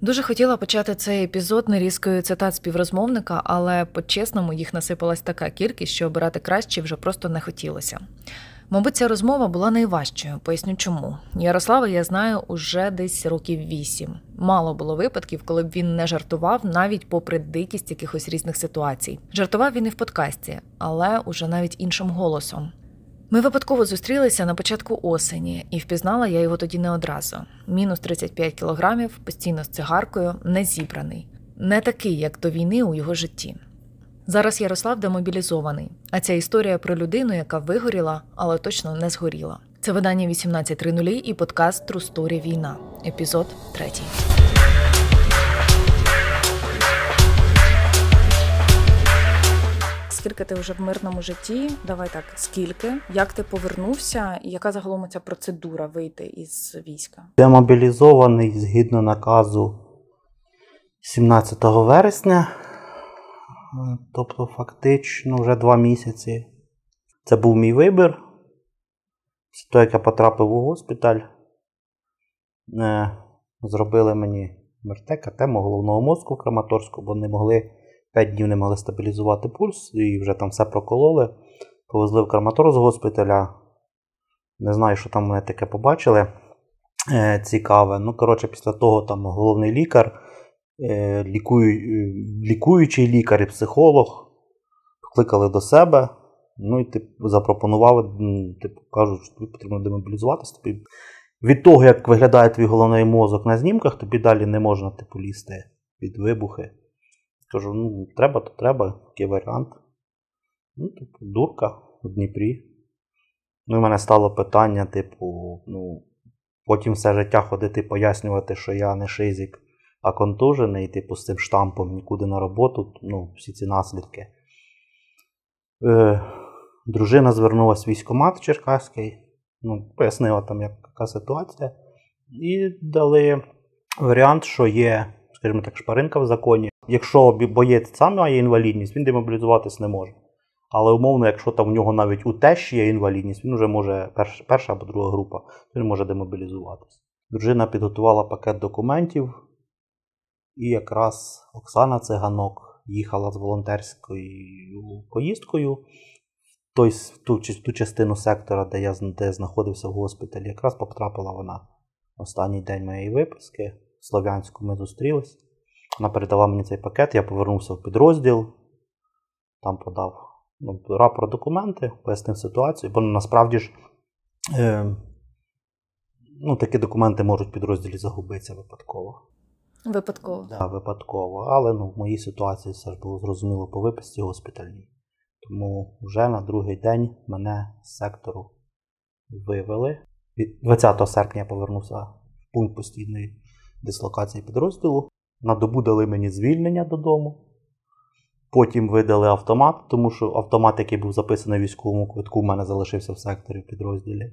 Дуже хотіла почати цей епізод нерізкою цитат співрозмовника, але по-чесному їх насипалась така кількість, що обирати краще вже просто не хотілося. Мабуть, ця розмова була найважчою, поясню чому. Ярослава я знаю уже десь років вісім. Мало було випадків, коли б він не жартував, навіть попри дикість якихось різних ситуацій. Жартував він і в подкасті, але уже навіть іншим голосом. Ми випадково зустрілися на початку осені, і впізнала я його тоді не одразу. Мінус 35 кілограмів, постійно з цигаркою, не зібраний, не такий, як до війни у його житті. Зараз Ярослав демобілізований, а ця історія про людину, яка вигоріла, але точно не згоріла. Це видання 18.00 і подкаст Story Війна, епізод 3. Скільки ти вже в мирному житті? Давай так, скільки? Як ти повернувся, і яка загалом ця процедура вийти із війська? Демобілізований згідно наказу 17 вересня, тобто фактично вже два місяці. Це був мій вибір. Після того, як я потрапив у госпіталь, е, зробили мені МРТ, КТ головного мозку Краматорську, бо не могли 5 днів не могли стабілізувати пульс і вже там все прокололи. Повезли в Краматорськ з госпіталя. Не знаю, що там вони таке побачили. Е, цікаве. Ну, коротше, після того там головний лікар, е, лікую, лікуючий лікар і психолог покликали до себе. Ну і типу, запропонували, типу, кажуть, що тобі потрібно демобілізуватися. Тобі від того, як виглядає твій головний мозок на знімках, тобі далі не можна типу, лізти від вибухи. Кажу, ну, треба, то треба, який варіант. Ну, типу, дурка в Дніпрі. Ну, і мене стало питання, типу, ну, потім все життя ходити пояснювати, що я не шизик, а контужений, типу, з цим штампом нікуди на роботу, ну, всі ці наслідки. Е, Дружина звернулася в військкомат Черкаський, ну, пояснила там, яка ситуація. І дали варіант, що є, скажімо так, шпаринка в законі. Якщо боєць сам має інвалідність, він демобілізуватись не може. Але умовно, якщо там в нього навіть у тещі є інвалідність, він вже може перш, перша або друга група, він може демобілізуватися. Дружина підготувала пакет документів, і якраз Оксана Циганок їхала з волонтерською поїздкою той, ту, ту частину сектора, де я де знаходився в госпіталі, якраз потрапила вона останній день моєї виписки. В Слов'янську ми зустрілись. Вона передала мені цей пакет, я повернувся в підрозділ, там подав ну, рапорт документи, пояснив ситуацію, бо насправді ж е, ну, такі документи можуть в підрозділі загубитися випадково. Випадково. Так, да, випадково. Але ну, в моїй ситуації все ж було зрозуміло по виписці госпітальній. Тому вже на другий день мене з сектору вивели. 20 серпня я повернувся в пункт постійної дислокації підрозділу. На добу дали мені звільнення додому. Потім видали автомат, тому що автомат, який був записаний військовому квитку, в мене залишився в секторі в підрозділі.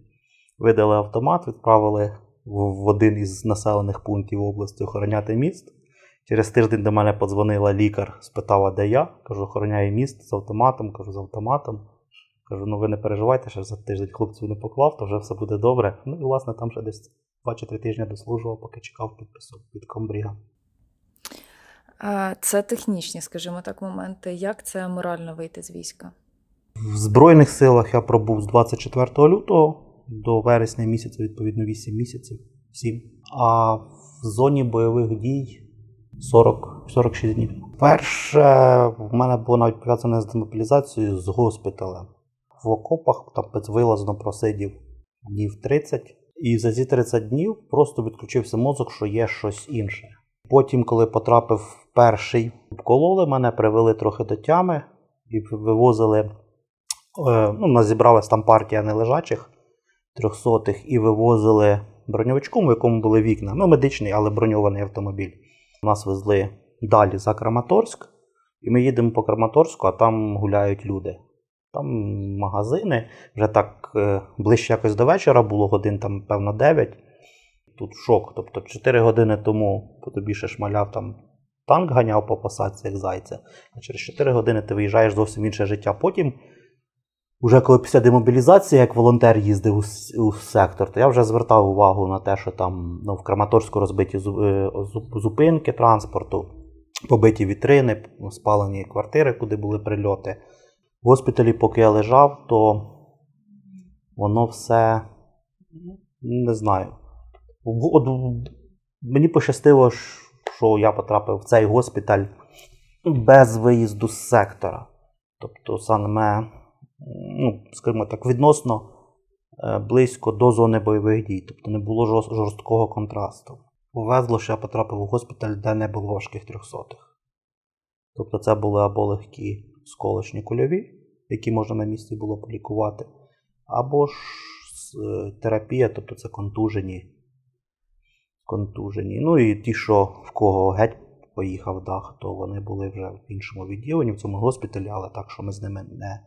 Видали автомат, відправили в один із населених пунктів області охороняти міст. Через тиждень до мене подзвонила лікар, спитала, де я. Кажу, охороняю міст з автоматом, кажу, з автоматом. Кажу, ну ви не переживайте, що за тиждень хлопців не поклав, то вже все буде добре. Ну і, власне, там ще десь 2 чи 3 тижні дослужував, поки чекав підпису від комбріга. Це технічні, скажімо так, моменти. Як це морально вийти з війська? В Збройних силах я пробув з 24 лютого до вересня місяця, відповідно, 8 місяців, 7. А в зоні бойових дій 40, 46 днів. Перше, в мене було навіть пов'язане з демобілізацією з госпіталем. В окопах там безвилазно просидів днів 30. І за ці 30 днів просто відключився мозок, що є щось інше. Потім, коли потрапив перший, обкололи мене, привели трохи до тями і вивозили. Е, ну, нас зібралась там партія нележачих трьохсотих і вивозили броньовичком, у якому були вікна. Ну, медичний, але броньований автомобіль. Нас везли далі за Краматорськ, і ми їдемо по Краматорську, а там гуляють люди. Там магазини. Вже так е, ближче якось до вечора було годин, там, певно, 9. Тут шок. Тобто 4 години тому по тобі ще шмаляв там танк ганяв по посадці, як зайця. А через 4 години ти виїжджаєш зовсім інше життя. Потім Уже коли після демобілізації, як волонтер їздив у, у сектор, то я вже звертав увагу на те, що там ну, в Краматорську розбиті е, зу- зупинки транспорту, побиті вітрини, спалені квартири, куди були прильоти. В госпіталі, поки я лежав, то воно все не знаю. От, мені пощастило, що я потрапив в цей госпіталь без виїзду з сектора. Тобто саме, ну, скажімо так, відносно е, близько до зони бойових дій. Тобто не було жорсткого контрасту. Повезло, що я потрапив у госпіталь, де не було важких трьохсотих. Тобто це були або легкі сколочні кульові, які можна на місці було полікувати, або ж е, терапія, тобто це контужені. Контужені. Ну і ті, що в кого геть поїхав дах, то вони були вже в іншому відділенні, в цьому госпіталі, але так, що ми з ними не,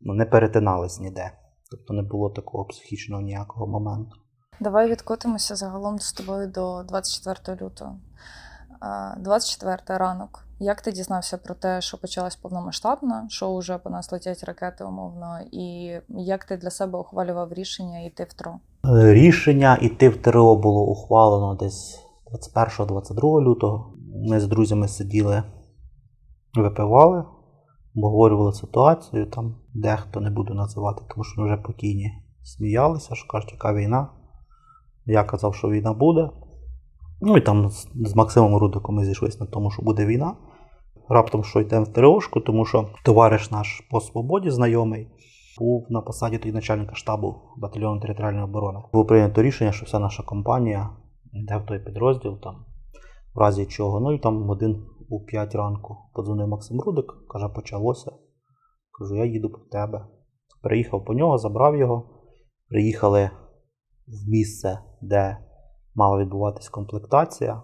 ну, не перетинались ніде. Тобто не було такого психічного ніякого моменту. Давай відкотимося загалом з тобою до 24 лютого. А, 24 ранок. Як ти дізнався про те, що почалась повномасштабна, що вже по нас летять ракети умовно, і як ти для себе ухвалював рішення йти в ТРО? Е, Рішення йти в ТРО було ухвалено десь 21-22 лютого. Ми з друзями сиділи, випивали, обговорювали ситуацію. Там дехто не буду називати, тому що вже покійні сміялися, що кажуть, яка війна. Я казав, що війна буде. Ну і там з Максимом Рудиком ми зійшлися на тому, що буде війна. Раптом що йдемо в ТРОшку, тому що товариш наш по свободі, знайомий, був на посаді тоді начальника штабу батальйону територіальної оборони. Було прийнято рішення, що вся наша компанія йде в той підрозділ, там, в разі чого. Ну і там годин у 5 ранку подзвонив Максим Рудик, каже, почалося. Кажу, я їду по тебе. Приїхав по нього, забрав його. Приїхали в місце, де мала відбуватись комплектація.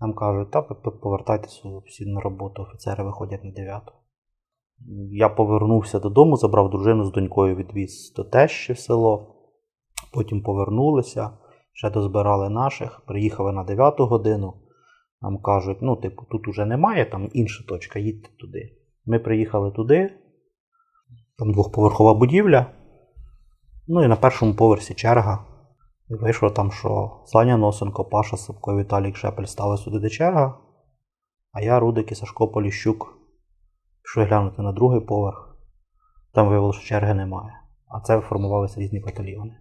Нам кажуть, та повертайтеся всі на роботу, офіцери виходять на 9. Я повернувся додому, забрав дружину з донькою, відвіз до тещі в село. Потім повернулися, ще дозбирали наших, приїхали на 9 годину. Нам кажуть, ну, типу, тут уже немає, там інша точка, їдьте туди. Ми приїхали туди, там двохповерхова будівля. Ну і на першому поверсі черга. І вийшло там, що Саня Носенко, Паша Сапко, Віталій Шепель стали сюди, де черга. А я, Рудик і Сашко Поліщук пішли глянути на другий поверх. Там виявилося, що черги немає. А це формувалися різні батальйони.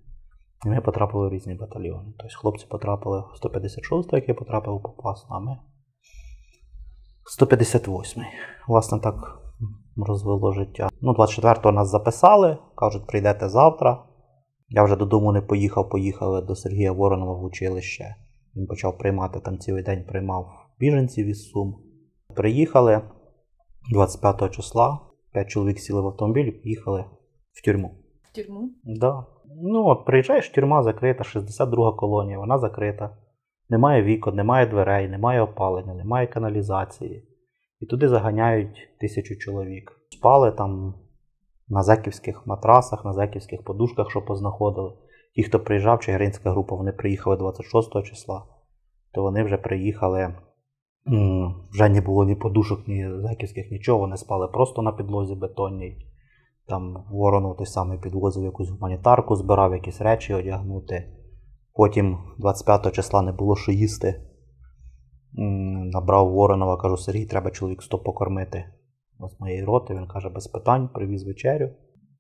І ми потрапили в різні батальйони. Тобто хлопці потрапили в 156 як я потрапив попасно, а ми 158-й. Власне, так розвело життя. Ну, 24-го нас записали, кажуть, прийдете завтра. Я вже додому не поїхав, поїхали до Сергія Воронова в училище. Він почав приймати там цілий день приймав біженців із Сум. Приїхали 25 числа, 5 чоловік сіли в автомобіль і поїхали в тюрму. В тюрму? Да. Ну от приїжджаєш, тюрма закрита, 62 колонія, вона закрита. Немає вікон, немає дверей, немає опалення, немає каналізації. І туди заганяють тисячу чоловік. Спали там на зеківських матрасах, на зеківських подушках, що познаходили. Ті, хто приїжджав, Чигиринська група, вони приїхали 26 числа, то вони вже приїхали. Вже не було ні подушок, ні зеківських, нічого. Вони спали просто на підлозі бетонній. Там Воронов той самий підвозив якусь гуманітарку, збирав якісь речі одягнути. Потім 25 числа не було що їсти. Набрав Воронова, кажу, Сергій, треба чоловік 100 покормити з моєї роти. Він каже, без питань, привіз вечерю.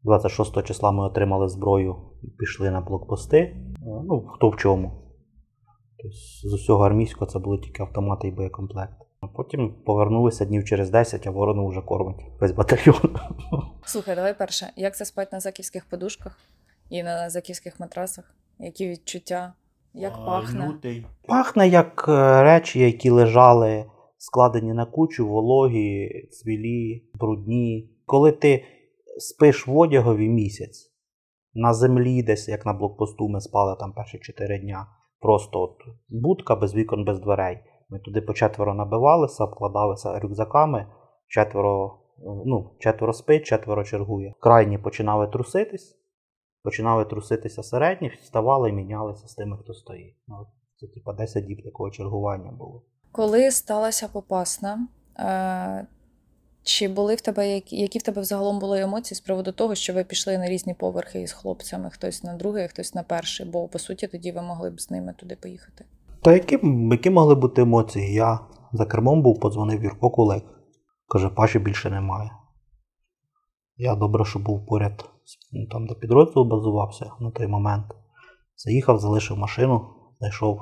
26 числа ми отримали зброю і пішли на блокпости. Е, Ну, хто в чому. Тобто, з усього армійського це були тільки автомати і боєкомплект. А Потім повернулися днів через 10, а Воронов вже кормить весь батальйон. Слухай, давай перше, як це спать на заківських подушках і на заківських матрасах? Які відчуття? Як пахне? Пахне як е, речі, які лежали складені на кучу, вологі, цвілі, брудні. Коли ти спиш в одягові місяць, на землі десь, як на блокпосту, ми спали там перші 4 дня. Просто от будка без вікон, без дверей. Ми туди по четверо набивалися, обкладалися рюкзаками, четверо, ну, четверо спить, четверо чергує. Крайні починали труситись, починали труситися середні, вставали і мінялися з тими, хто стоїть. Ну, це типа 10 діб такого чергування було. Коли сталася попасна, е, Чи були в тебе які, в тебе взагалом були емоції з приводу того, що ви пішли на різні поверхи із хлопцями, хтось на другий, хтось на перший, бо по суті тоді ви могли б з ними туди поїхати? Та які, які могли бути емоції? Я за кермом був, подзвонив Юрко Кулик. Каже, Паші більше немає. Я добре, що був поряд ну, там, де підрозділ базувався на той момент. Заїхав, залишив машину, знайшов.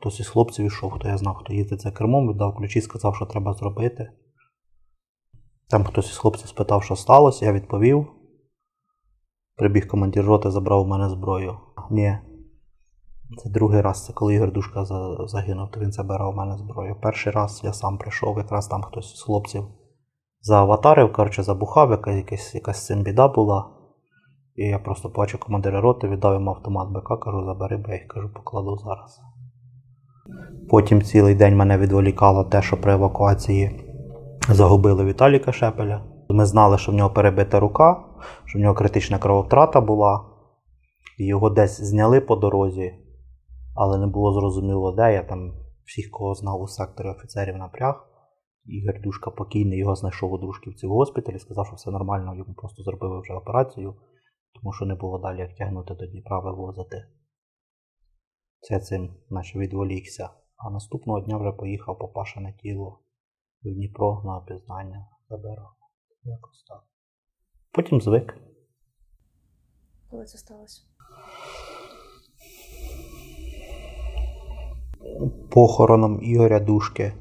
Хтось із хлопців йшов, хто я знав, хто їздить за кермом, віддав ключі, сказав, що треба зробити. Там хтось із хлопців спитав, що сталося, я відповів. Прибіг командир роти, забрав у мене зброю. Ні. Це другий раз, це коли Ігор Душка загинув, то він забирав у мене зброю. Перший раз я сам прийшов, якраз там хтось з хлопців зааватарив, коротше, забухав, якась, якась з цим біда була. І я просто бачу командира роти, віддав йому автомат БК, кажу, забери, бо я їх кажу, покладу зараз. Потім цілий день мене відволікало те, що при евакуації загубили Віталіка Шепеля. Ми знали, що в нього перебита рука, що в нього критична крововтрата була. Його десь зняли по дорозі, але не було зрозуміло, де я там всіх, кого знав у секторі офіцерів напряг. Ігор Душка покійний його знайшов у дружківці в госпіталі, сказав, що все нормально, йому просто зробили вже операцію, тому що не було далі як тягнути до Дніпра вивозити. Це цим наче відволікся. А наступного дня вже поїхав по Пашине тіло Дніпро на опізнання забирав. Якось так. Потім звик. Коли це сталося? Похороном Ігоря Душки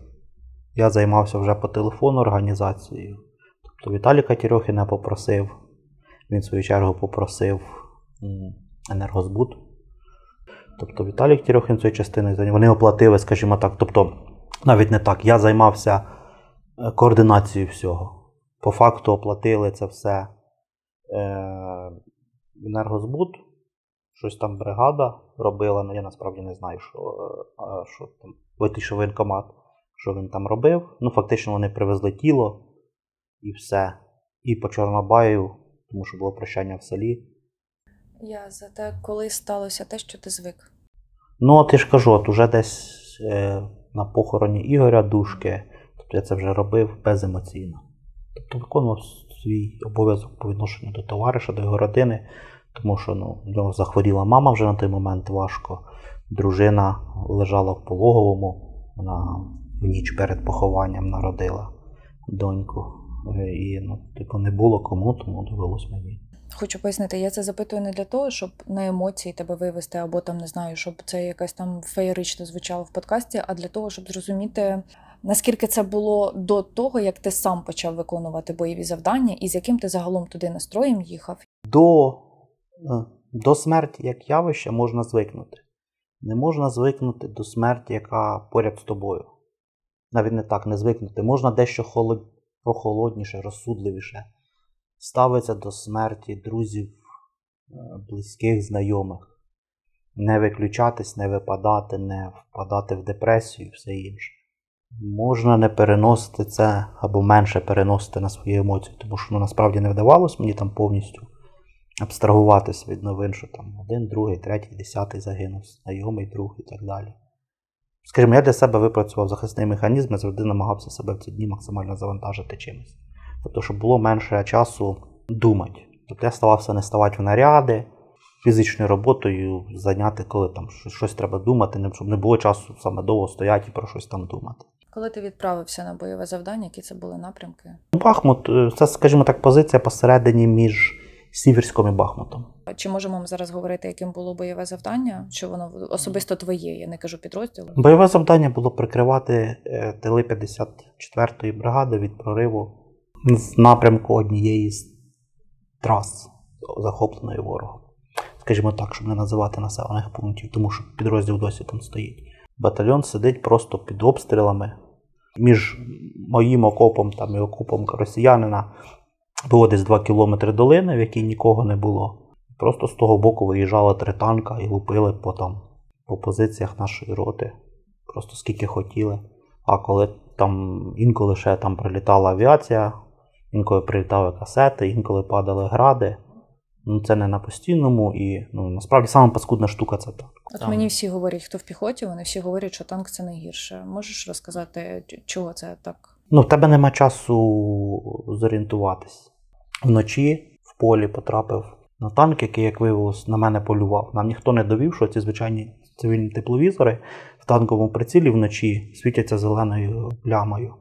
я займався вже по телефону організацією. Тобто Віталіка Тірьохіна попросив, він в свою чергу попросив енергозбут. Тобто Віталій Тірьохін цією частиною вони оплатили, скажімо так. Тобто, навіть не так, я займався е, координацією всього. По факту оплатили це все е, енергозбут, щось там бригада робила, але ну, я насправді не знаю, що е, що там витішив воєнкомат що він там робив. Ну, фактично, вони привезли тіло і все. І по Чорнобаю, тому що було прощання в селі. Я за те, коли сталося те, що ти звик. Ну, от я ж кажу, от уже десь е, на похороні Ігоря Душки, тобто я це вже робив беземоційно. Тобто виконував свій обов'язок по відношенню до товариша, до його родини, тому що ну, в нього захворіла мама вже на той момент важко. Дружина лежала в пологовому, вона в ніч перед похованням народила доньку. І ну, типу, не було кому, тому довелось мені. Хочу пояснити, я це запитую не для того, щоб на емоції тебе вивести, або там не знаю, щоб це якось там феєрично звучало в подкасті, а для того, щоб зрозуміти, наскільки це було до того, як ти сам почав виконувати бойові завдання, і з яким ти загалом туди настроєм їхав. До, е, До смерті як явище можна звикнути. Не можна звикнути до смерті, яка поряд з тобою навіть не так не звикнути. Можна дещо холод... прохолодніше, розсудливіше ставитися до смерті друзів, е, близьких, знайомих. Не виключатись, не випадати, не впадати в депресію і все інше. Можна не переносити це або менше переносити на свої емоції, тому що ну, насправді не вдавалося мені там повністю абстрагуватися від новин, що там один, другий, третій, десятий загинув, знайомий друг і так далі. Скажімо, я для себе випрацював захисний механізм, і завжди намагався себе в ці дні максимально завантажити чимось. Тобто, щоб було менше часу думати. Тобто я старався не ставати в наряди, фізичною роботою зайняти, коли там щось треба думати, щоб не було часу саме довго стояти і про щось там думати. Коли ти відправився на бойове завдання, які це були напрямки? Бахмут, е, це, скажімо так, позиція посередині між Сіверськом і Бахмутом. Чи можемо ми зараз говорити, яким було бойове завдання? Що воно особисто твоє? Я не кажу підрозділу. Бойове завдання було прикривати е, тили 54-ї бригади від прориву з напрямку однієї з трас, захопленої ворогом. Скажімо так, щоб не називати населених пунктів, тому що підрозділ досі там стоїть. Батальйон сидить просто під обстрілами. Між моїм окопом там і окопом росіянина було десь 2 кілометри долини, в якій нікого не було. Просто з того боку виїжджала три танка і лупили по там, по позиціях нашої роти. Просто скільки хотіли. А коли там інколи ще там прилітала авіація, інколи прилітали касети, інколи падали гради. Ну, Це не на постійному і ну, насправді саме паскудна штука це так. От там. мені всі говорять, хто в піхоті, вони всі говорять, що танк це найгірше. Можеш розказати, чого це так? Ну, в тебе нема часу зорієнтуватись. Вночі в полі потрапив на танк, який, як виявилось, на мене полював. Нам ніхто не довів, що ці звичайні цивільні тепловізори в танковому прицілі вночі світяться зеленою плямою.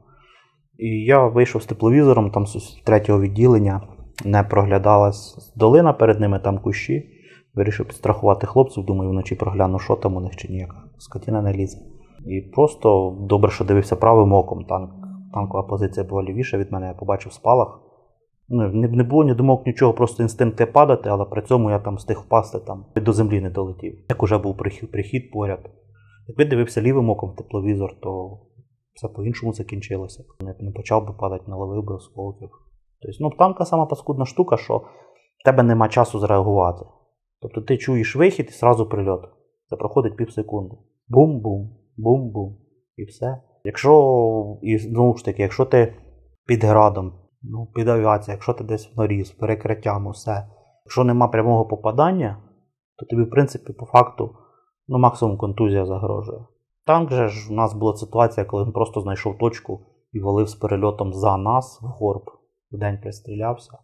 І я вийшов з тепловізором там з третього відділення, не проглядалась долина перед ними, там кущі. Вирішив підстрахувати хлопців, думаю, вночі прогляну, що там у них чи ніяка. Скотіна не лізе. І просто добре, що дивився правим оком. Танк, танкова позиція була лівіша від мене, я побачив спалах. Ну, не, не було ні думок, нічого, просто інстинкти падати, але при цьому я там встиг впасти там, до землі не долетів. Як уже був прихід, прихід поряд. Якби дивився лівим оком в тепловізор, то все по-іншому закінчилося. Не, не почав би падати, не ловив би осколків. Тобто, ну, танка сама паскудна штука, що в тебе нема часу зреагувати. Тобто ти чуєш вихід і зразу прильот. Це проходить пів секунди. Бум-бум, бум-бум. І все. Якщо, і знову ж таки, якщо ти під градом, ну, під авіацією, якщо ти десь в норі з перекриттям, усе, якщо нема прямого попадання, то тобі, в принципі, по факту, ну, максимум контузія загрожує. Танк же ж у нас була ситуація, коли він просто знайшов точку і валив з перельотом за нас в горб. В день пристрілявся.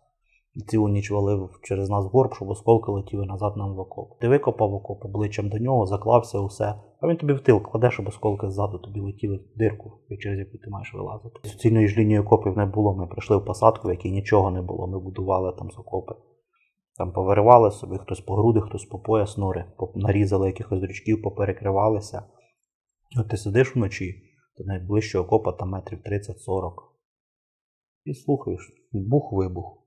І цілу ніч валив через нас горб, щоб осколки летіли назад нам в окоп. Ти викопав окоп обличчям до нього, заклався усе. А він тобі в тил кладе, щоб осколки ззаду тобі летіли в дирку, через яку ти маєш вилазити. Суцільної ж лінії окопів не було. Ми прийшли в посадку, в якій нічого не було. Ми будували там з окопи. Там повиривали собі, хтось по груди, хтось по пояс нори, нарізали якихось дрючків, поперекривалися. От ти сидиш вночі, то найближче окопа там метрів 30-40. І слухаєш, бух-вибух.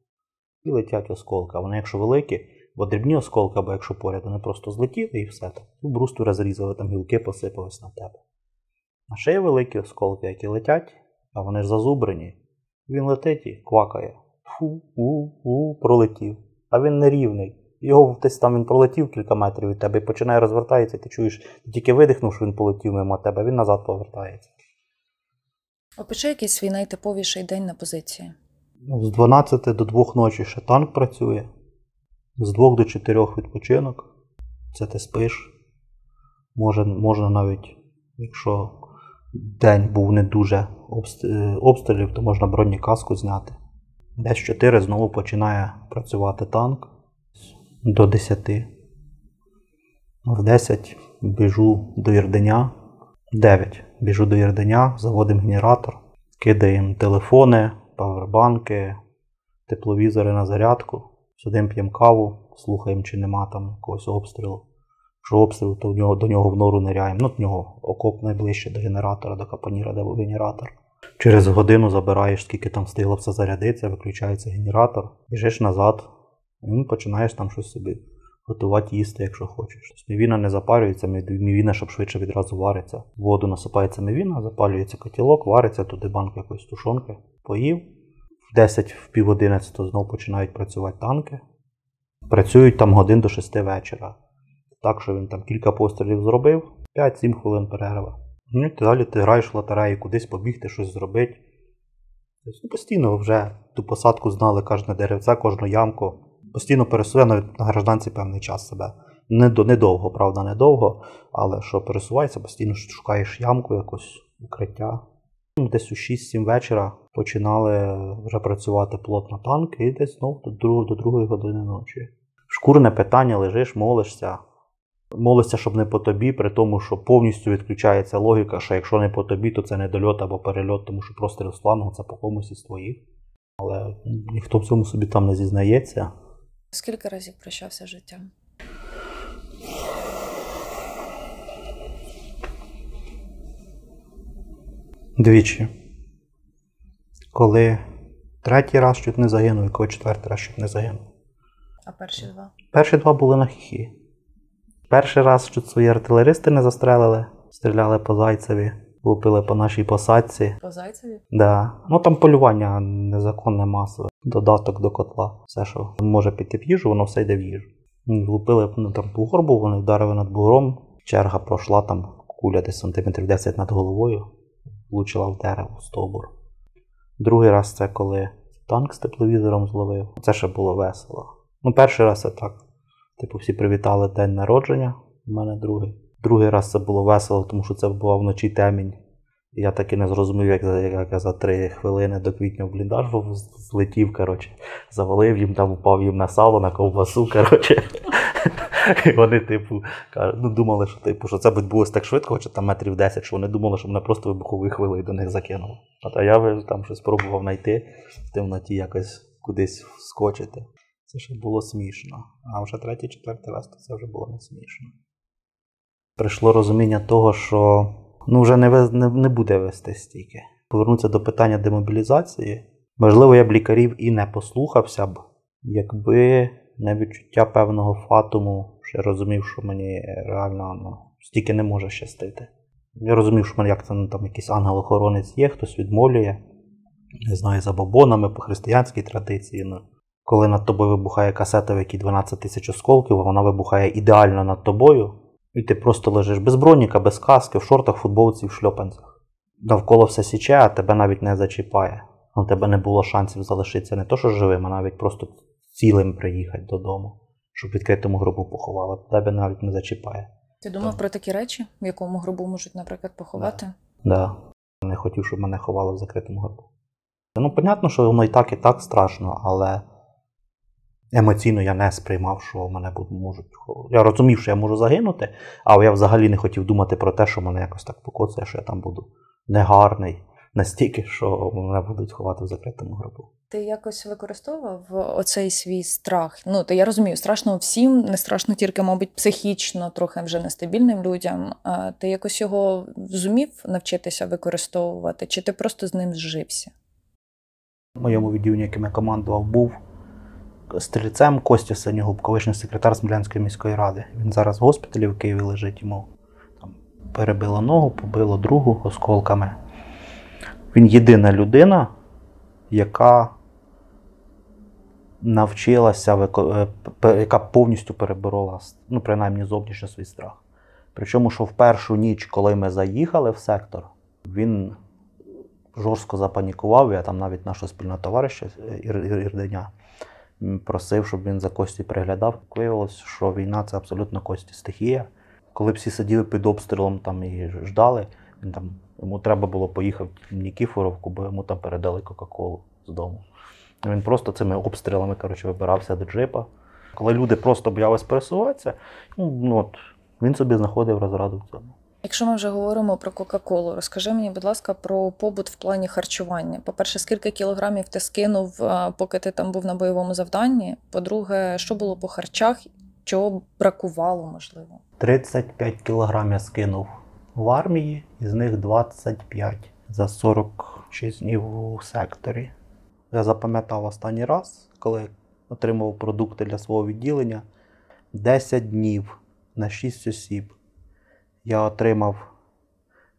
І летять осколки. А вони, якщо великі, бо дрібні осколки, або якщо поряд, вони просто злетіли і все так. Ну, брусту розрізали, там гілки посипались на тебе. А ще є великі осколки, які летять, а вони ж зазубрені. Він летить і квакає. Фу, у, у, пролетів. А він нерівний. Його десь там він пролетів кілька метрів від тебе і починає розвертається, і ти чуєш, ти тільки видихнув, що він полетів мимо тебе, він назад повертається. Опиши якийсь свій найтиповіший день на позиції. З 12 до 2 ночі ще танк працює, з 2 до 4 відпочинок. Це ти спиш. Може, можна навіть, якщо день був не дуже обстрілів, то можна бронекаску зняти. Десь 4 знову починає працювати танк до 10. В 10 біжу до Єрденя. 9. Біжу до Єрденя, заводимо генератор, кидаємо телефони павербанки, тепловізори на зарядку. Сидимо, п'ємо каву, слухаємо, чи нема там якогось обстрілу. Якщо обстріл, то в нього, до нього в нору ниряємо. Ну, в нього окоп найближче до генератора, до капаніра, де був генератор. Через годину забираєш, скільки там встигло все зарядитися, виключається генератор, біжиш назад, і починаєш там щось собі готувати їсти, якщо хочеш. Тобто Мівіна не запарюється, мівіна, щоб швидше відразу вариться. Воду насипається мівіна, запалюється котілок, вариться, туди банка якоїсь тушонки. Поїв. В 10 в пів 11 знову починають працювати танки. Працюють там годин до 6 вечора. Так що він там кілька пострілів зробив, 5-7 хвилин перерва. Ну і далі ти граєш в лотереї, кудись побігти, щось зробити. Тобто, Постійно вже ту посадку знали кожне деревце, кожну ямку. Постійно пересуває навіть на гражданці певний час себе. Недовго, правда, недовго, але що пересувається, постійно шукаєш ямку, якось укриття. Десь у 6-7 вечора починали вже працювати плотно танки і десь знову до 2 до 2 години ночі. Шкурне питання, лежиш, молишся. Молишся, щоб не по тобі, при тому, що повністю відключається логіка, що якщо не по тобі, то це не дольот або перельот, тому що просто флангу це по комусь із твоїх. Але ніхто в цьому собі там не зізнається. Скільки разів прощався життям? Двічі. Коли третій раз чуть не загинув, і коли четвертий раз чуть не загинув. А перші два? Перші два були на хіхі. Перший раз чуть свої артилеристи не застрелили, стріляли по зайцеві, лупили по нашій посадці. По зайцеві? Да. Ну там полювання незаконне масове. Додаток до котла. Все, що може піти в їжу, воно все йде в їжу. Влупили ну, там бугор був, вони вдарили над бугром. Черга пройшла там куля десь сантиметрів 10 над головою влучила в дерево, стовбур. Другий раз це коли танк з тепловізором зловив. Це ще було весело. Ну, перший раз це так. Типу, всі привітали день народження, у мене другий. Другий раз це було весело, тому що це була вночі темінь. Я так і не зрозумів, як, за- як за три хвилини до квітня в бліндаж злетів, коротше, завалив їм там, упав їм на сало, на ковбасу, коротше. І вони, типу, кажуть, ну, думали, що, типу, що це відбулося так швидко, хоча там метрів 10, що вони думали, що мене просто вибуховою хвилею до них закинув. А я там щось пробував знайти в темноті якось кудись вскочити. Це ще було смішно. А вже третій, четвертий раз то це вже було не смішно. Прийшло розуміння того, що ну, вже не, не, не буде вести стільки. Повернутися до питання демобілізації. Можливо, я б лікарів і не послухався б, якби не відчуття певного фатуму, що я розумів, що мені реально ну, стільки не може щастити. Я розумів, що мене як це ну, там якийсь ангел-охоронець є, хтось відмолює, не знаю, за бабонами по християнській традиції. Ну, коли над тобою вибухає касета, в якій 12 тисяч осколків, вона вибухає ідеально над тобою, і ти просто лежиш без броніка, без каски, в шортах, футболці, в шльопанцях. Навколо все січе, а тебе навіть не зачіпає. У тебе не було шансів залишитися не то, що живим, а навіть просто цілим приїхати додому, щоб в відкритому гробу поховали. Тебе навіть не зачіпає. Ти думав Так. про такі речі, в якому гробу можуть, наприклад, поховати? Да. Не хотів, щоб мене ховали в закритому гробу. Ну, понятно, що воно і так, і так страшно, але емоційно я не сприймав, що мене можуть. Я розумів, що я можу загинути, але я взагалі не хотів думати про те, що мене якось так покоцає, що я там буду негарний настільки, що мене будуть ховати в закритому гробу. Ти якось використовував оцей свій страх? Ну, то я розумію, страшно всім, не страшно тільки, мабуть, психічно, трохи вже нестабільним людям. А ти якось його зумів навчитися використовувати, чи ти просто з ним зжився? В моєму відділенні, яким я командував, був стрільцем Костя Синігуб, колишній секретар Смілянської міської ради. Він зараз в госпіталі в Києві лежить, йому там перебило ногу, побило другу осколками. Він єдина людина, яка навчилася, е, п- яка повністю переборола, ну, принаймні, зовнішньо свій страх. Причому, що в першу ніч, коли ми заїхали в сектор, він жорстко запанікував. Я там навіть нашого спільного товариша е, Ір- Ір- Ірденя просив, щоб він за Кості приглядав. Виявилось, що війна це абсолютно Кості стихія. Коли всі сиділи під обстрілом там і ждали, він там, йому треба було поїхати в Нікіфоровку, бо йому там передали Кока-Колу з дому. Він просто цими обстрілами коротше, вибирався до джипа. Коли люди просто боялись пересуватися, ну, от, він собі знаходив розраду в цьому. Якщо ми вже говоримо про Кока-Колу, розкажи мені, будь ласка, про побут в плані харчування. По-перше, скільки кілограмів ти скинув, поки ти там був на бойовому завданні? По-друге, що було по харчах, чого бракувало, можливо? 35 кілограм я скинув в армії, із них 25 за 46 днів у секторі. Я запам'ятав останній раз, коли отримав продукти для свого відділення. 10 днів на 6 осіб. Я отримав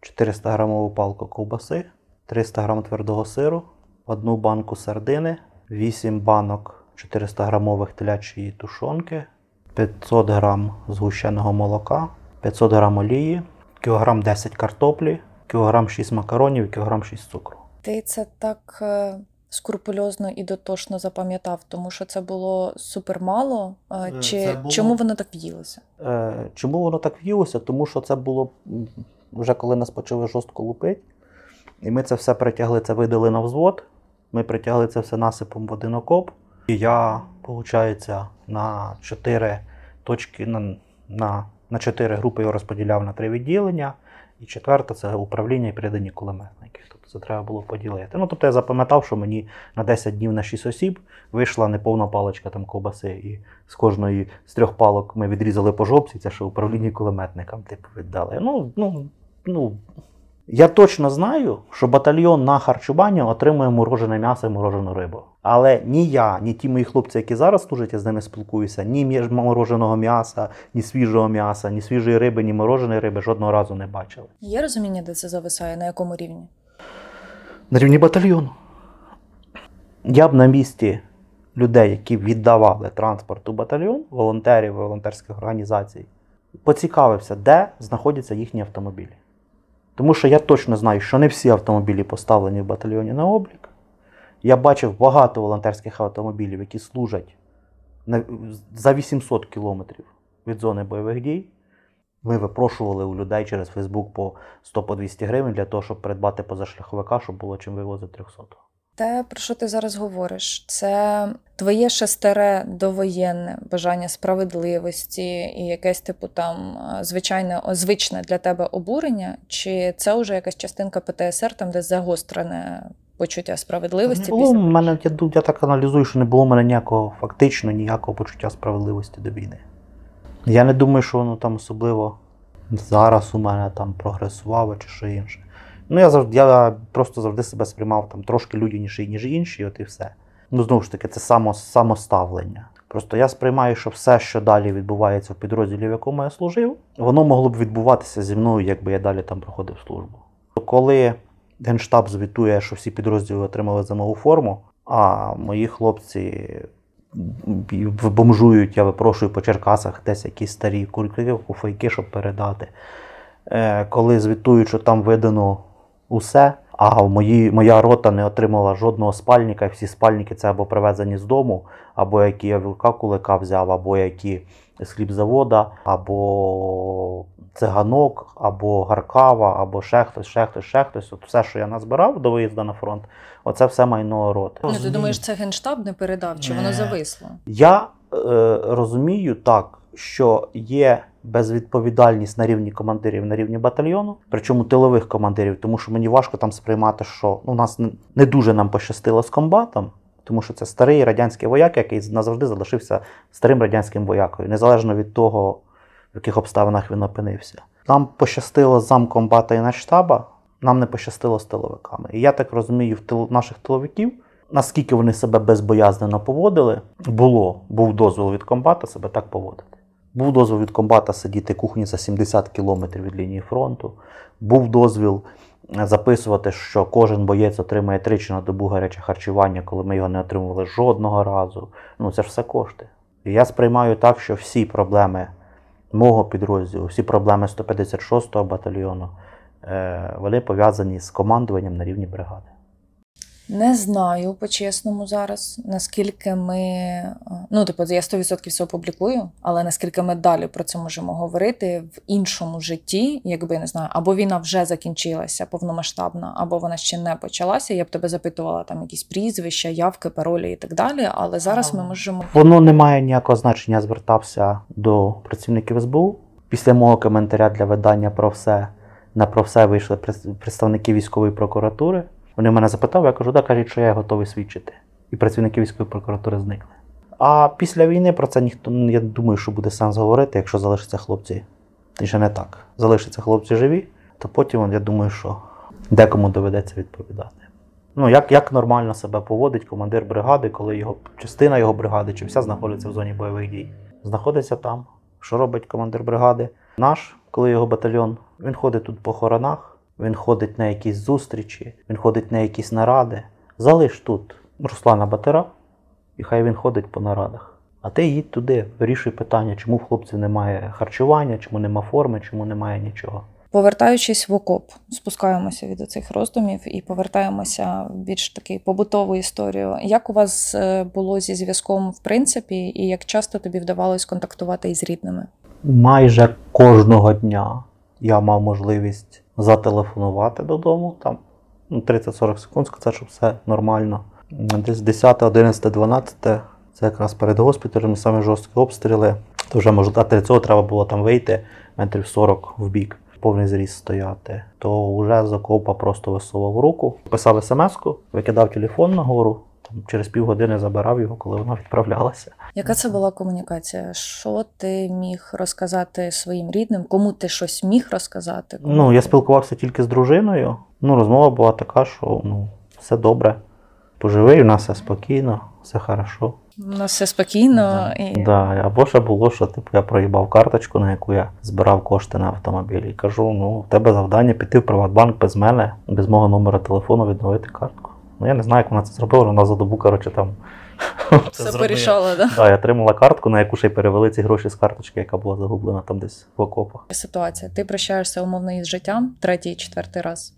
400 грамову палку ковбаси, 300 грам твердого сиру, одну банку сардини, 8 банок 400 грамових телячої тушонки, 500 грам згущеного молока, 500 грам олії, кілограм 10 картоплі, кілограм 6 макаронів, кілограм 6 цукру. Ти це так е, скрупульозно і дотошно запам'ятав, тому що це було супермало. е, Чи було- чому воно так в'їлося? Е, чому воно так в'їлося? Тому що це було вже коли нас почали жорстко лупити, і ми це все притягли, це видали на взвод. Ми притягли це все насипом в один окоп. І я, виходить, на чотири точки, на, на, на чотири групи його розподіляв на три відділення. І четверта це управління і передані кулеметники. Тобто це треба було поділити. Ну, тобто я запам'ятав, що мені на 10 днів на 6 осіб вийшла неповна паличка там ковбаси. І з кожної з трьох палок ми відрізали по жопці, це що управління кулеметникам типу віддали. Ну, ну, ну, я точно знаю, що батальйон на харчування отримує морожене м'ясо і морожену рибу. Але ні я, ні ті мої хлопці, які зараз служать, я з ними спілкуюся, ні мороженого м'яса, ні свіжого м'яса, ні свіжої риби, ні мороженої риби жодного разу не бачили. Є розуміння, де це зависає, на якому рівні? На рівні батальйону. Я б на місці людей, які віддавали транспорт у батальйон, волонтерів, волонтерських організацій, поцікавився, де знаходяться їхні автомобілі. Тому що я точно знаю, що не всі автомобілі поставлені в батальйоні на облік. Я бачив багато волонтерських автомобілів, які служать на, за 800 кілометрів від зони бойових дій. Ми випрошували у людей через Фейсбук по 100-200 гривень для того, щоб придбати позашляховика, щоб було чим вивозити 300. Те, про що ти зараз говориш, це твоє шестере довоєнне бажання справедливості і якесь, типу, там звичайне звичне для тебе обурення, чи це вже якась частинка ПТСР, там де загострене почуття справедливості? Було в мене, я, я так аналізую, що не було в мене ніякого фактично ніякого почуття справедливості до війни. Я не думаю, що воно там особливо зараз у мене там прогресувало чи що інше. Ну, я завжди я просто завжди себе сприймав там трошки людяніший, ніж інші, от і все. Ну, знову ж таки, це само, самоставлення. Просто я сприймаю, що все, що далі відбувається в підрозділі, в якому я служив, воно могло б відбуватися зі мною, якби я далі там проходив службу. Коли Генштаб звітує, що всі підрозділи отримали зимову форму, а мої хлопці бомжують, я випрошую по Черкасах десь якісь старі курки, куфайки, щоб передати. Е, коли звітують, що там видано усе, а мої, моя рота не отримала жодного спальника, всі спальники це або привезені з дому, або які я вілка кулика взяв, або які з хлібзавода, або циганок, або гаркава, або ще хтось, ще хтось, ще хтось. От все, що я назбирав до виїзду на фронт, оце все майно роти. Ну, ти думаєш, це генштаб не передав, чи воно зависло? Я е, розумію так, що є безвідповідальність на рівні командирів, на рівні батальйону, причому тилових командирів, тому що мені важко там сприймати, що ну, у нас не дуже нам пощастило з комбатом. Тому що це старий радянський вояк, який назавжди залишився старим радянським воякою, незалежно від того, в яких обставинах він опинився. Нам пощастило з замкомбата і начштаба, нам не пощастило з тиловиками. І я так розумію, в тил... наших тиловиків, наскільки вони себе безбоязнено поводили, було, був дозвіл від комбата себе так поводити. Був дозвіл від комбата сидіти кухні за 70 кілометрів від лінії фронту. Був дозвіл записувати, що кожен боєць отримає тричі на добу гаряче харчування, коли ми його не отримували жодного разу. Ну це ж все кошти. І я сприймаю так, що всі проблеми мого підрозділу, всі проблеми 156-го батальйону, е, вони пов'язані з командуванням на рівні бригади. Не знаю по-чесному зараз, наскільки ми. Ну, типу, я 100% все опублікую, але наскільки ми далі про це можемо говорити в іншому житті, якби не знаю, або війна вже закінчилася повномасштабна, або вона ще не почалася. Я б тебе запитувала там якісь прізвища, явки, паролі і так далі. Але зараз ми можемо. Воно не має ніякого значення. Я звертався до працівників СБУ після мого коментаря для видання про все. На про все вийшли представники військової прокуратури. Вони мене запитали, я кажу, да, кажуть, що я готовий свідчити. І працівники військової прокуратури зникли. А після війни про це ніхто я думаю, що буде сенс говорити, якщо залишаться хлопці. І не так. Залишаться хлопці живі, то потім я думаю, що декому доведеться відповідати. Ну, як як нормально себе поводить командир бригади, коли його частина його бригади чи вся знаходиться в зоні бойових дій. Знаходиться там. Що робить командир бригади? Наш, коли його батальйон, він ходить тут по хоронах. Він ходить на якісь зустрічі, він ходить на якісь наради. Залиш тут Руслана Батира, і хай він ходить по нарадах. А ти їдь туди, вирішуй питання, чому в хлопців немає харчування, чому нема форми, чому немає нічого. Повертаючись в окоп, спускаємося від цих роздумів і повертаємося в більш таки побутову історію. Як у вас е, було зі зв'язком в принципі, і як часто тобі вдавалось контактувати із рідними? Майже кожного дня я мав можливість зателефонувати додому, там 30-40 ну, секунд сказати, що все нормально. Десь 10, 11, 12, це якраз перед госпіталем, саме жорсткі обстріли. То вже може для цього треба було там вийти метрів 40 в бік, повний зріст стояти. То вже з окопа просто висував руку, писав смс-ку, викидав телефон нагору. Там через півгодини забирав його, коли вона відправлялася. Яка це була комунікація? Що ти міг розказати своїм рідним? Кому ти щось міг розказати? Кому ну, я спілкувався тільки з дружиною. Ну, розмова була така, що ну, все добре. Поживий, у нас все спокійно, все хорошо. У нас все спокійно. Да. І... Да. Або ще було, що типу, я проїбав карточку, на яку я збирав кошти на автомобіль. І кажу: ну, в тебе завдання піти в Приватбанк без мене, без мого номера телефону відновити картку. Ну я не знаю, як вона це зробила, вона за добу, коротше, там. Все порішала, так? Да, я отримала картку, на яку ще й перевели ці гроші з карточки, яка була загублена там десь в окопах. Ситуація. Ти прощаєшся умовно із життям третій, четвертий раз,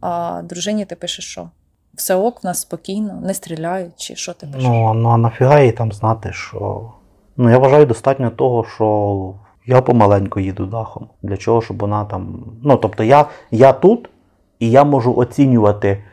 а дружині ти пишеш, що? Все ок, в нас спокійно, не стріляють, чи що ти пишеш? Ну, ну а нафіга їй там знати, що. Ну, я вважаю достатньо того, що Я помаленьку їду дахом. Для чого, щоб вона там. Ну, тобто я, я тут, і я можу оцінювати,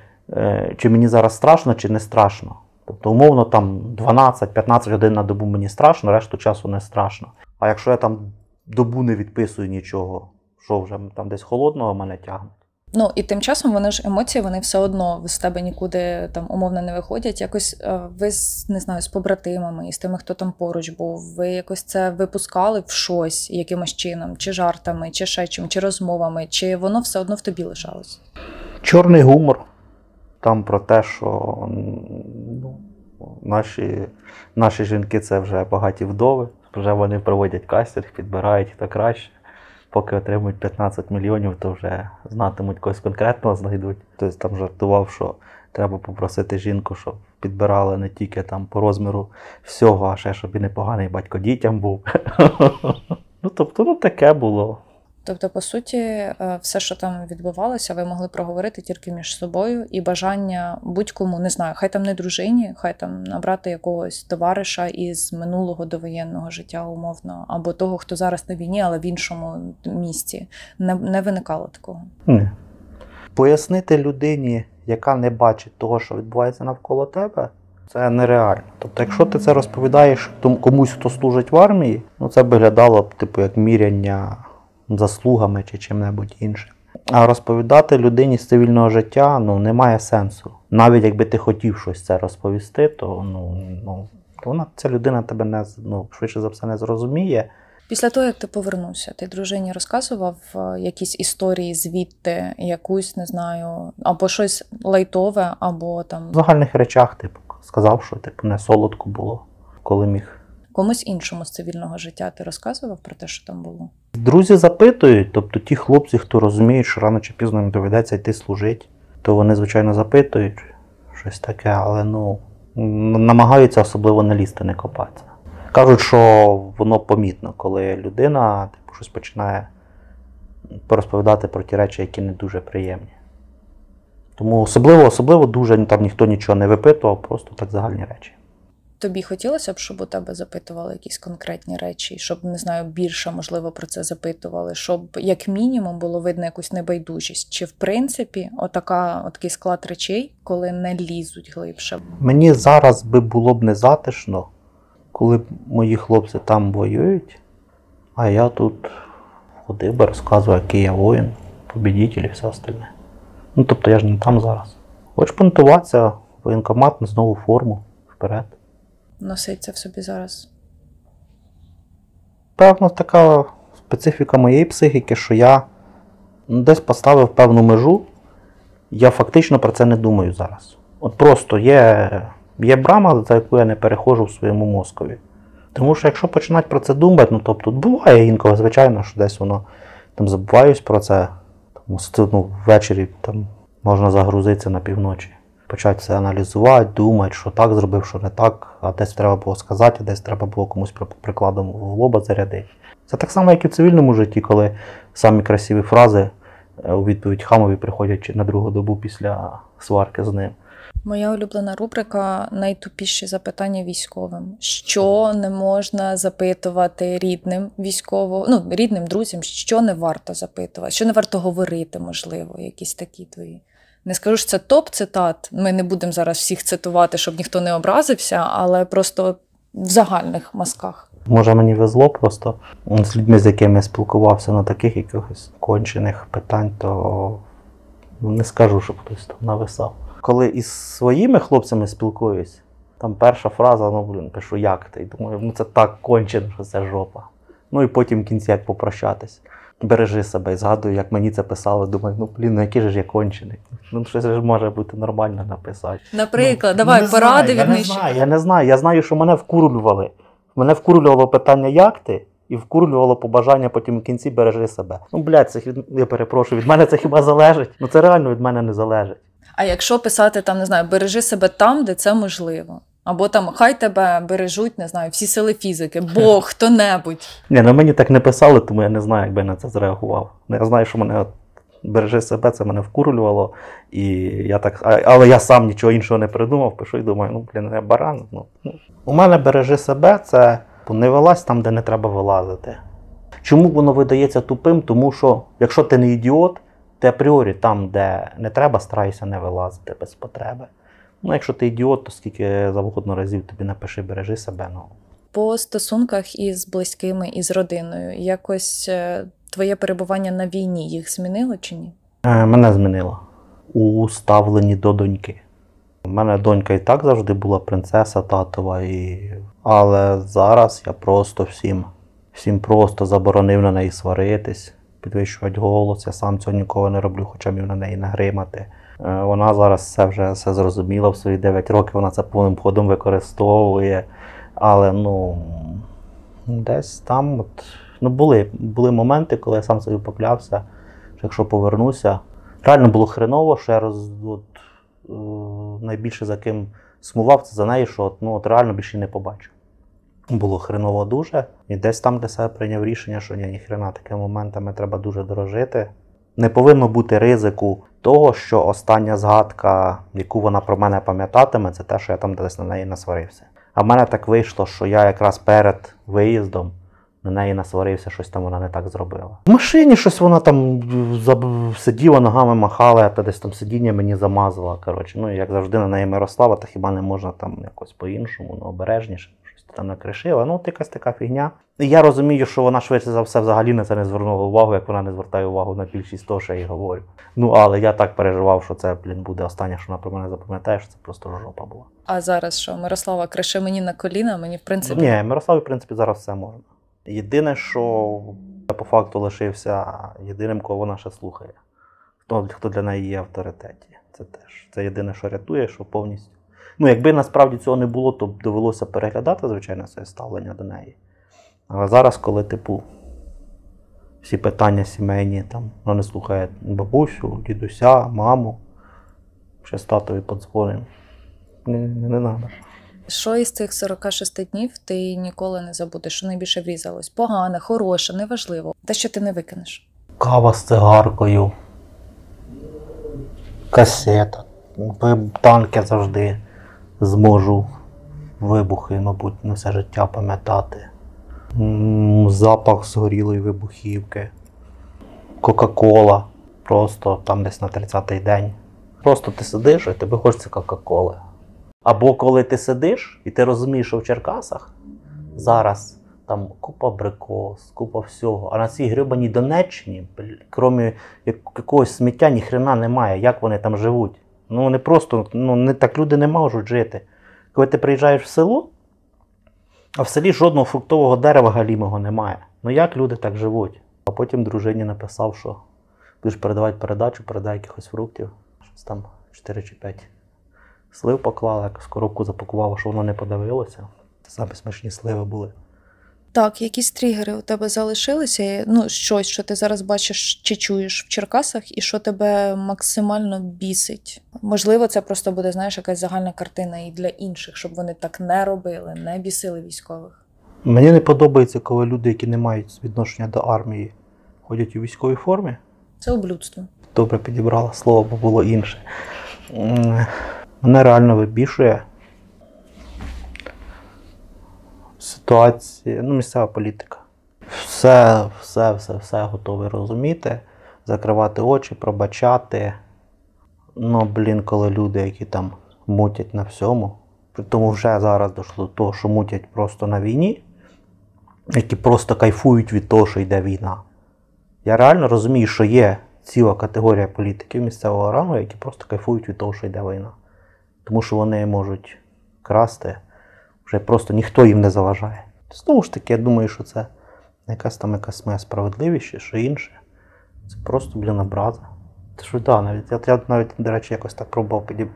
чи мені зараз страшно, чи не страшно. Тобто, умовно, там 12-15 годин на добу мені страшно, решту часу не страшно. А якщо я там добу не відписую нічого, що вже там десь холодного мене тягне. Ну і тим часом вони ж емоції, вони все одно з тебе нікуди там умовно не виходять. Якось е, ви не знаю, з побратимами і з тими, хто там поруч був. Ви якось це випускали в щось якимось чином, чи жартами, чи ще чим, чи розмовами, чи воно все одно в тобі лишалось? Чорний гумор. Там про те, що ну, наші, наші жінки це вже багаті вдови, вже вони проводять кастинг, підбирають хто краще. Поки отримують 15 мільйонів, то вже знатимуть когось конкретного знайдуть. Тобто там жартував, що треба попросити жінку, щоб підбирала не тільки там по розміру всього, а ще щоб і непоганий батько дітям був. Ну, тобто, ну таке було. Тобто, по суті, е, все, що там відбувалося, ви могли проговорити тільки між собою, і бажання будь-кому, не знаю, хай там не дружині, хай там набрати якогось товариша із минулого довоєнного життя, умовно, або того, хто зараз на війні, але в іншому місті. Не, не виникало такого. Ні. Пояснити людині, яка не бачить того, що відбувається навколо тебе, це нереально. Тобто, якщо ти це розповідаєш тому- комусь, хто служить в армії, ну це б виглядало б типу як міряння заслугами чи чим-небудь іншим. А розповідати людині з цивільного життя ну, немає сенсу. Навіть якби ти хотів щось це розповісти, то ну, ну, вона, ця людина тебе не ну, швидше за все не зрозуміє. Після того, як ти повернувся, ти дружині розказував е, якісь історії звідти, якусь, не знаю, або щось лайтове, або там В загальних речах, типу, сказав, що типу, не солодко було, коли міг. Комусь іншому з цивільного життя ти розказував про те, що там було? Друзі запитують, тобто ті хлопці, хто розуміють, що рано чи пізно їм доведеться йти служити, то вони, звичайно, запитують щось таке, але ну, намагаються особливо не лізти, не копатися. Кажуть, що воно помітно, коли людина типу, щось починає порозповідати про ті речі, які не дуже приємні. Тому особливо, особливо дуже там ніхто нічого не випитував, просто так загальні речі. Тобі хотілося б, щоб у тебе запитували якісь конкретні речі, щоб не знаю, більше можливо про це запитували, щоб як мінімум було видно якусь небайдужість. Чи в принципі отака, отакий склад речей, коли не лізуть глибше? Мені зараз би було б не затишно, коли б мої хлопці там воюють, а я тут ходив би, розказував, який я воїн, побідітель і все остальне. Ну тобто я ж не там зараз. Хочу понтуватися, воєнкомат, знову форму, вперед. Носить це в собі зараз? Певно, така специфіка моєї психіки, що я десь поставив певну межу, я фактично про це не думаю зараз. От просто є, є брама, за яку я не переходжу в своєму мозкові. Тому що якщо починати про це думати, ну тобто буває інколи, звичайно, що десь воно там забуваюсь про це. Тому ну, ввечері там можна загрузитися на півночі, почати це аналізувати, думати, що так зробив, що не так, а десь треба було сказати, а десь треба було комусь при- прикладом в лоба зарядити. Це так само, як і в цивільному житті, коли самі красиві фрази е, у відповідь хамові приходять на другу добу після сварки з ним. Моя улюблена рубрика найтупіші запитання військовим. Що не можна запитувати рідним військово, ну рідним друзям, що не варто запитувати, що не варто говорити, можливо, якісь такі твої. Не скажу, що це топ цитат. Ми не будемо зараз всіх цитувати, щоб ніхто не образився, але просто в загальних мазках. Може, мені везло просто з людьми, з якими я спілкувався на таких якихось кончених питань, то не скажу, щоб хтось там нависав. Коли із своїми хлопцями спілкуюсь, там перша фраза, ну блін, пишу, як ти? І думаю, ну це так кончено, що це жопа. Ну і потім в кінці як попрощатись. Бережи себе і згадую, як мені це писали. Думаю, ну блін, ну який же ж я кончений. Ну щось ж може бути нормально написати. Наприклад, Ну, давай поради від не знаю, я не знаю. Я знаю, що мене вкурювали. Мене вкурювало питання, як ти, і вкурювало побажання потім в кінці бережи себе. Ну, блядь, це я перепрошую, від мене це хіба залежить? Ну це реально від мене не залежить. А якщо писати там, не знаю, бережи себе там, де це можливо. Або там хай тебе бережуть, не знаю, всі сили фізики, Бог, хто-небудь. Ні, ну мені так не писали, тому я не знаю, як би я на це зреагував. Ну, Я знаю, що мене от бережи себе, це мене вкурювало. І я так, але я сам нічого іншого не придумав, пишу і думаю, ну блін, я баран. Ну, ну. У мене бережи себе, це не вилазь там, де не треба вилазити. Чому воно видається тупим? Тому що якщо ти не ідіот, ти апріорі там, де не треба, старайся не вилазити без потреби. Ну, якщо ти ідіот, то скільки завгодно разів тобі напиши, бережи себе. Ну, По стосунках із близькими, із родиною, якось е, твоє перебування на війні їх змінило чи ні? Е, Мене змінило у ставленні до доньки. У мене донька і так завжди була принцеса татова, і... але зараз я просто всім, всім просто заборонив на неї сваритись, підвищувати голос. Я сам цього ніколи не роблю, хоча міг на неї нагримати. Е, Вона зараз все вже все зрозуміла в свої 9 років, вона це повним ходом використовує. Але ну десь там от, ну, були, були моменти, коли я сам собі поклявся, що якщо повернуся, реально було хреново, що я роз, от, е, найбільше за ким сумував, це за неї, що от, ну, от реально більше не побачив. Було хреново дуже. І десь там для себе прийняв рішення, що ні, ніхрена такими моментами треба дуже дорожити. Не повинно бути ризику того, що остання згадка, яку вона про мене пам'ятатиме, це те, що я там десь на неї насварився. А в мене так вийшло, що я якраз перед виїздом на неї насварився, щось там вона не так зробила. В машині щось вона там сиділа, ногами махала, та десь там сидіння мені замазала. Коротше, ну як завжди на неї Мирослава, та хіба не можна там якось по-іншому, ну обережніше, там накришила. Ну, от якась така фігня. І я розумію, що вона швидше за все взагалі на це не звернула увагу, як вона не звертає увагу на більшість того, що я їй говорю. Ну, але я так переживав, що це, блін, буде останнє, що вона про мене запам'ятає, що це просто жопа була. А зараз що, Мирослава креше мені на коліна, мені в принципі. Ні, Мирославі, в принципі, зараз все можна. Єдине, що я по факту лишився єдиним, кого вона ще слухає. Хто, хто для неї є авторитеті. Це теж. Це єдине, що рятує, що повністю. Ну, якби насправді цього не було, то б довелося переглядати, звичайно, своє ставлення до неї. Але зараз, коли, типу, всі питання сімейні, там, вона не слухає бабусю, дідуся, маму, ще з татові подзвонив. Не, не, не треба. Що із цих 46 днів ти ніколи не забудеш, що найбільше врізалось? Погане, хороше, неважливо. Те, що ти не викинеш. Кава з цигаркою, касета. Ви- Танк я завжди зможу вибухи, мабуть, на все життя пам'ятати. Запах згорілої вибухівки. Кока-кола. Просто там десь на 30-й день. Просто ти сидиш і тобі хочеться Кока-коли. Або коли ти сидиш і ти розумієш, що в Черкасах зараз там купа абрикос, купа всього. А на цій грибаній Донеччині, крім якогось сміття, ні хрена немає. Як вони там живуть? Ну вони просто, ну не так люди не можуть жити. Коли ти приїжджаєш в село, а в селі жодного фруктового дерева галімого немає. Ну як люди так живуть? А потім дружині написав, що будеш передавати передачу, передай якихось фруктів. Щось там 4 чи 5 слив поклала, якось коробку запакувала, що воно не подавилося. Це самі смачні сливи були. Так, якісь тригери у тебе залишилися? Ну, щось, що ти зараз бачиш чи чуєш в Черкасах, і що тебе максимально бісить. Можливо, це просто буде, знаєш, якась загальна картина і для інших, щоб вони так не робили, не бісили військових. Мені не подобається, коли люди, які не мають відношення до армії, ходять у військовій формі. Це облюдство. Добре підібрала слово, бо було інше. Мене реально вибішує ситуація, ну, місцева політика. Все, все, все, все готовий розуміти, закривати очі, пробачати. Ну, блін, коли люди, які там мутять на всьому, тому вже зараз дійшло до того, що мутять просто на війні, які просто кайфують від того, що йде війна. Я реально розумію, що є ціла категорія політиків місцевого рангу, які просто кайфують від того, що йде війна. Тому що вони можуть красти, вже просто ніхто їм не заважає. Знову ж таки, я думаю, що це якась там якась моя справедливість, чи що інше. Це просто, блін, образа. Це що, да, навіть, я, я навіть, до речі, якось так пробував піді...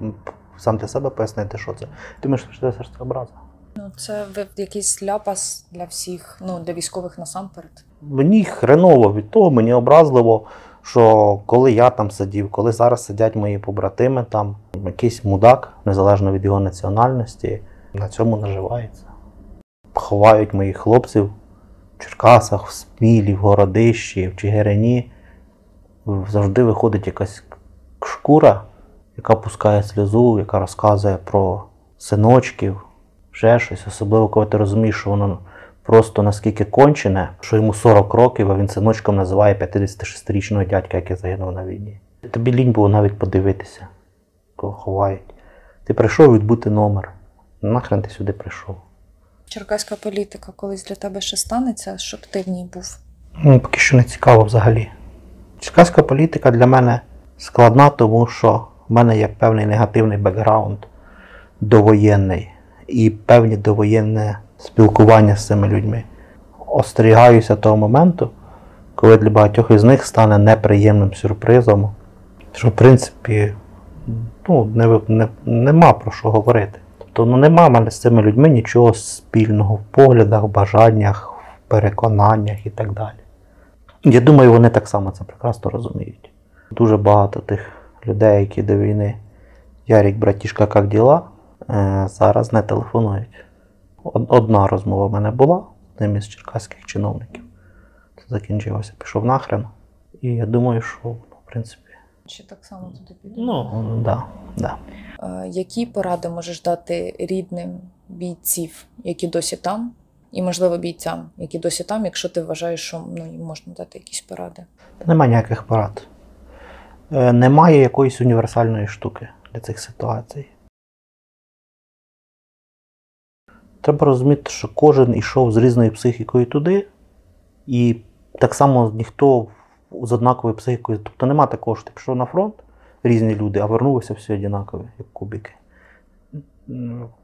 сам для себе пояснити, що це. Ти думаєш, що це все ж образа? Ну, це якийсь ляпас для всіх, ну, для військових насамперед. Мені хреново від того, мені образливо, що коли я там сидів, коли зараз сидять мої побратими, там якийсь мудак, незалежно від його національності, на цьому наживається. Ховають моїх хлопців в Черкасах, в Смілі, в Городищі, в Чигирині. Завжди виходить якась шкура, яка пускає сльозу, яка розказує про синочків, ще щось, особливо коли ти розумієш, що воно просто наскільки кончене, що йому 40 років, а він синочком називає 56-річного дядька, який загинув на війні. Тобі лінь було навіть подивитися, кого ховають. Ти прийшов відбути номер. Нахрен ти сюди прийшов. Черкаська політика колись для тебе ще станеться, щоб ти в ній був. Ну, поки що не цікаво взагалі. Черкаська політика для мене складна, тому що в мене є певний негативний бекграунд довоєнний і певні довоєнне спілкування з цими людьми. Остерігаюся того моменту, коли для багатьох із них стане неприємним сюрпризом, що в принципі ну, не, не, нема про що говорити. Тобто ну, нема мене з цими людьми нічого спільного в поглядах, бажаннях, в переконаннях і так далі. Я думаю, вони так само це прекрасно розуміють. Дуже багато тих людей, які до війни Ярік, братішка, як діла, е, зараз не телефонують. Одна розмова в мене була з ним із черкаських чиновників. Це закінчилося, пішов нахрен. І я думаю, що в принципі. Чи так само туди піде? Ну, да, да. Е, Які поради можеш дати рідним бійців, які досі там, і, можливо, бійцям, які досі там, якщо ти вважаєш, що ну, їм можна дати якісь поради? Та Немає ніяких порад. Е, Немає якоїсь універсальної штуки для цих ситуацій. Треба розуміти, що кожен йшов з різною психікою туди, і так само ніхто з однаковою психікою. Тобто нема такого, що ти пішов на фронт, різні люди, а вернулися всі однакові, як кубики.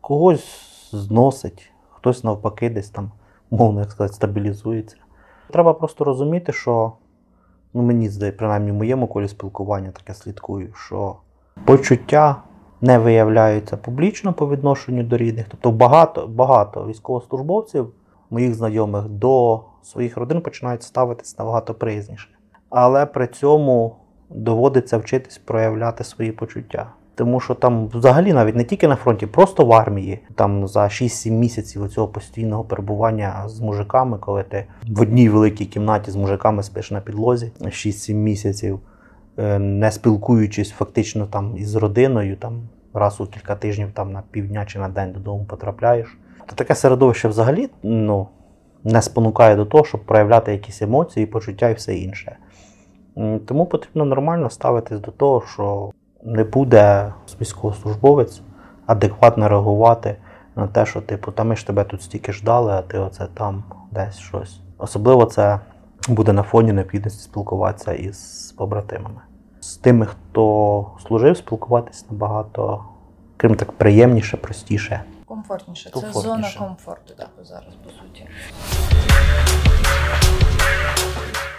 Когось зносить, хтось навпаки десь там, мовно як сказати, стабілізується. Треба просто розуміти, що ну мені здається, принаймні в моєму колі спілкування таке слідкую, що почуття не виявляються публічно по відношенню до рідних. Тобто багато, багато військовослужбовців, моїх знайомих, до своїх родин починають ставитись набагато приязніше. Але при цьому доводиться вчитись проявляти свої почуття. Тому що там взагалі навіть не тільки на фронті, просто в армії, там за 6-7 місяців цього постійного перебування з мужиками, коли ти в одній великій кімнаті з мужиками спиш на підлозі 6-7 місяців, е, не спілкуючись фактично там із родиною, там раз у кілька тижнів там на півдня чи на день додому потрапляєш. То таке середовище взагалі ну, не спонукає до того, щоб проявляти якісь емоції, почуття і все інше. Тому потрібно нормально ставитись до того, що не буде військовослужбовець адекватно реагувати на те, що типу, та ми ж тебе тут стільки ждали, а ти оце там десь щось. Особливо це буде на фоні необхідності спілкуватися із побратимами. З тими, хто служив, спілкуватись набагато, крім так, приємніше, простіше. Комфортніше. Це зона комфорту, типу, зараз, по суті.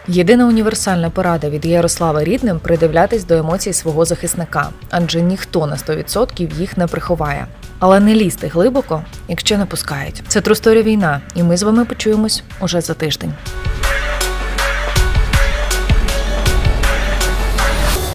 Єдина універсальна порада від Ярослава рідним придивлятись до емоцій свого захисника, адже ніхто на 100% їх не приховає. Але не лізти глибоко, якщо не пускають. Це трусторія війна, і ми з вами почуємось уже за тиждень.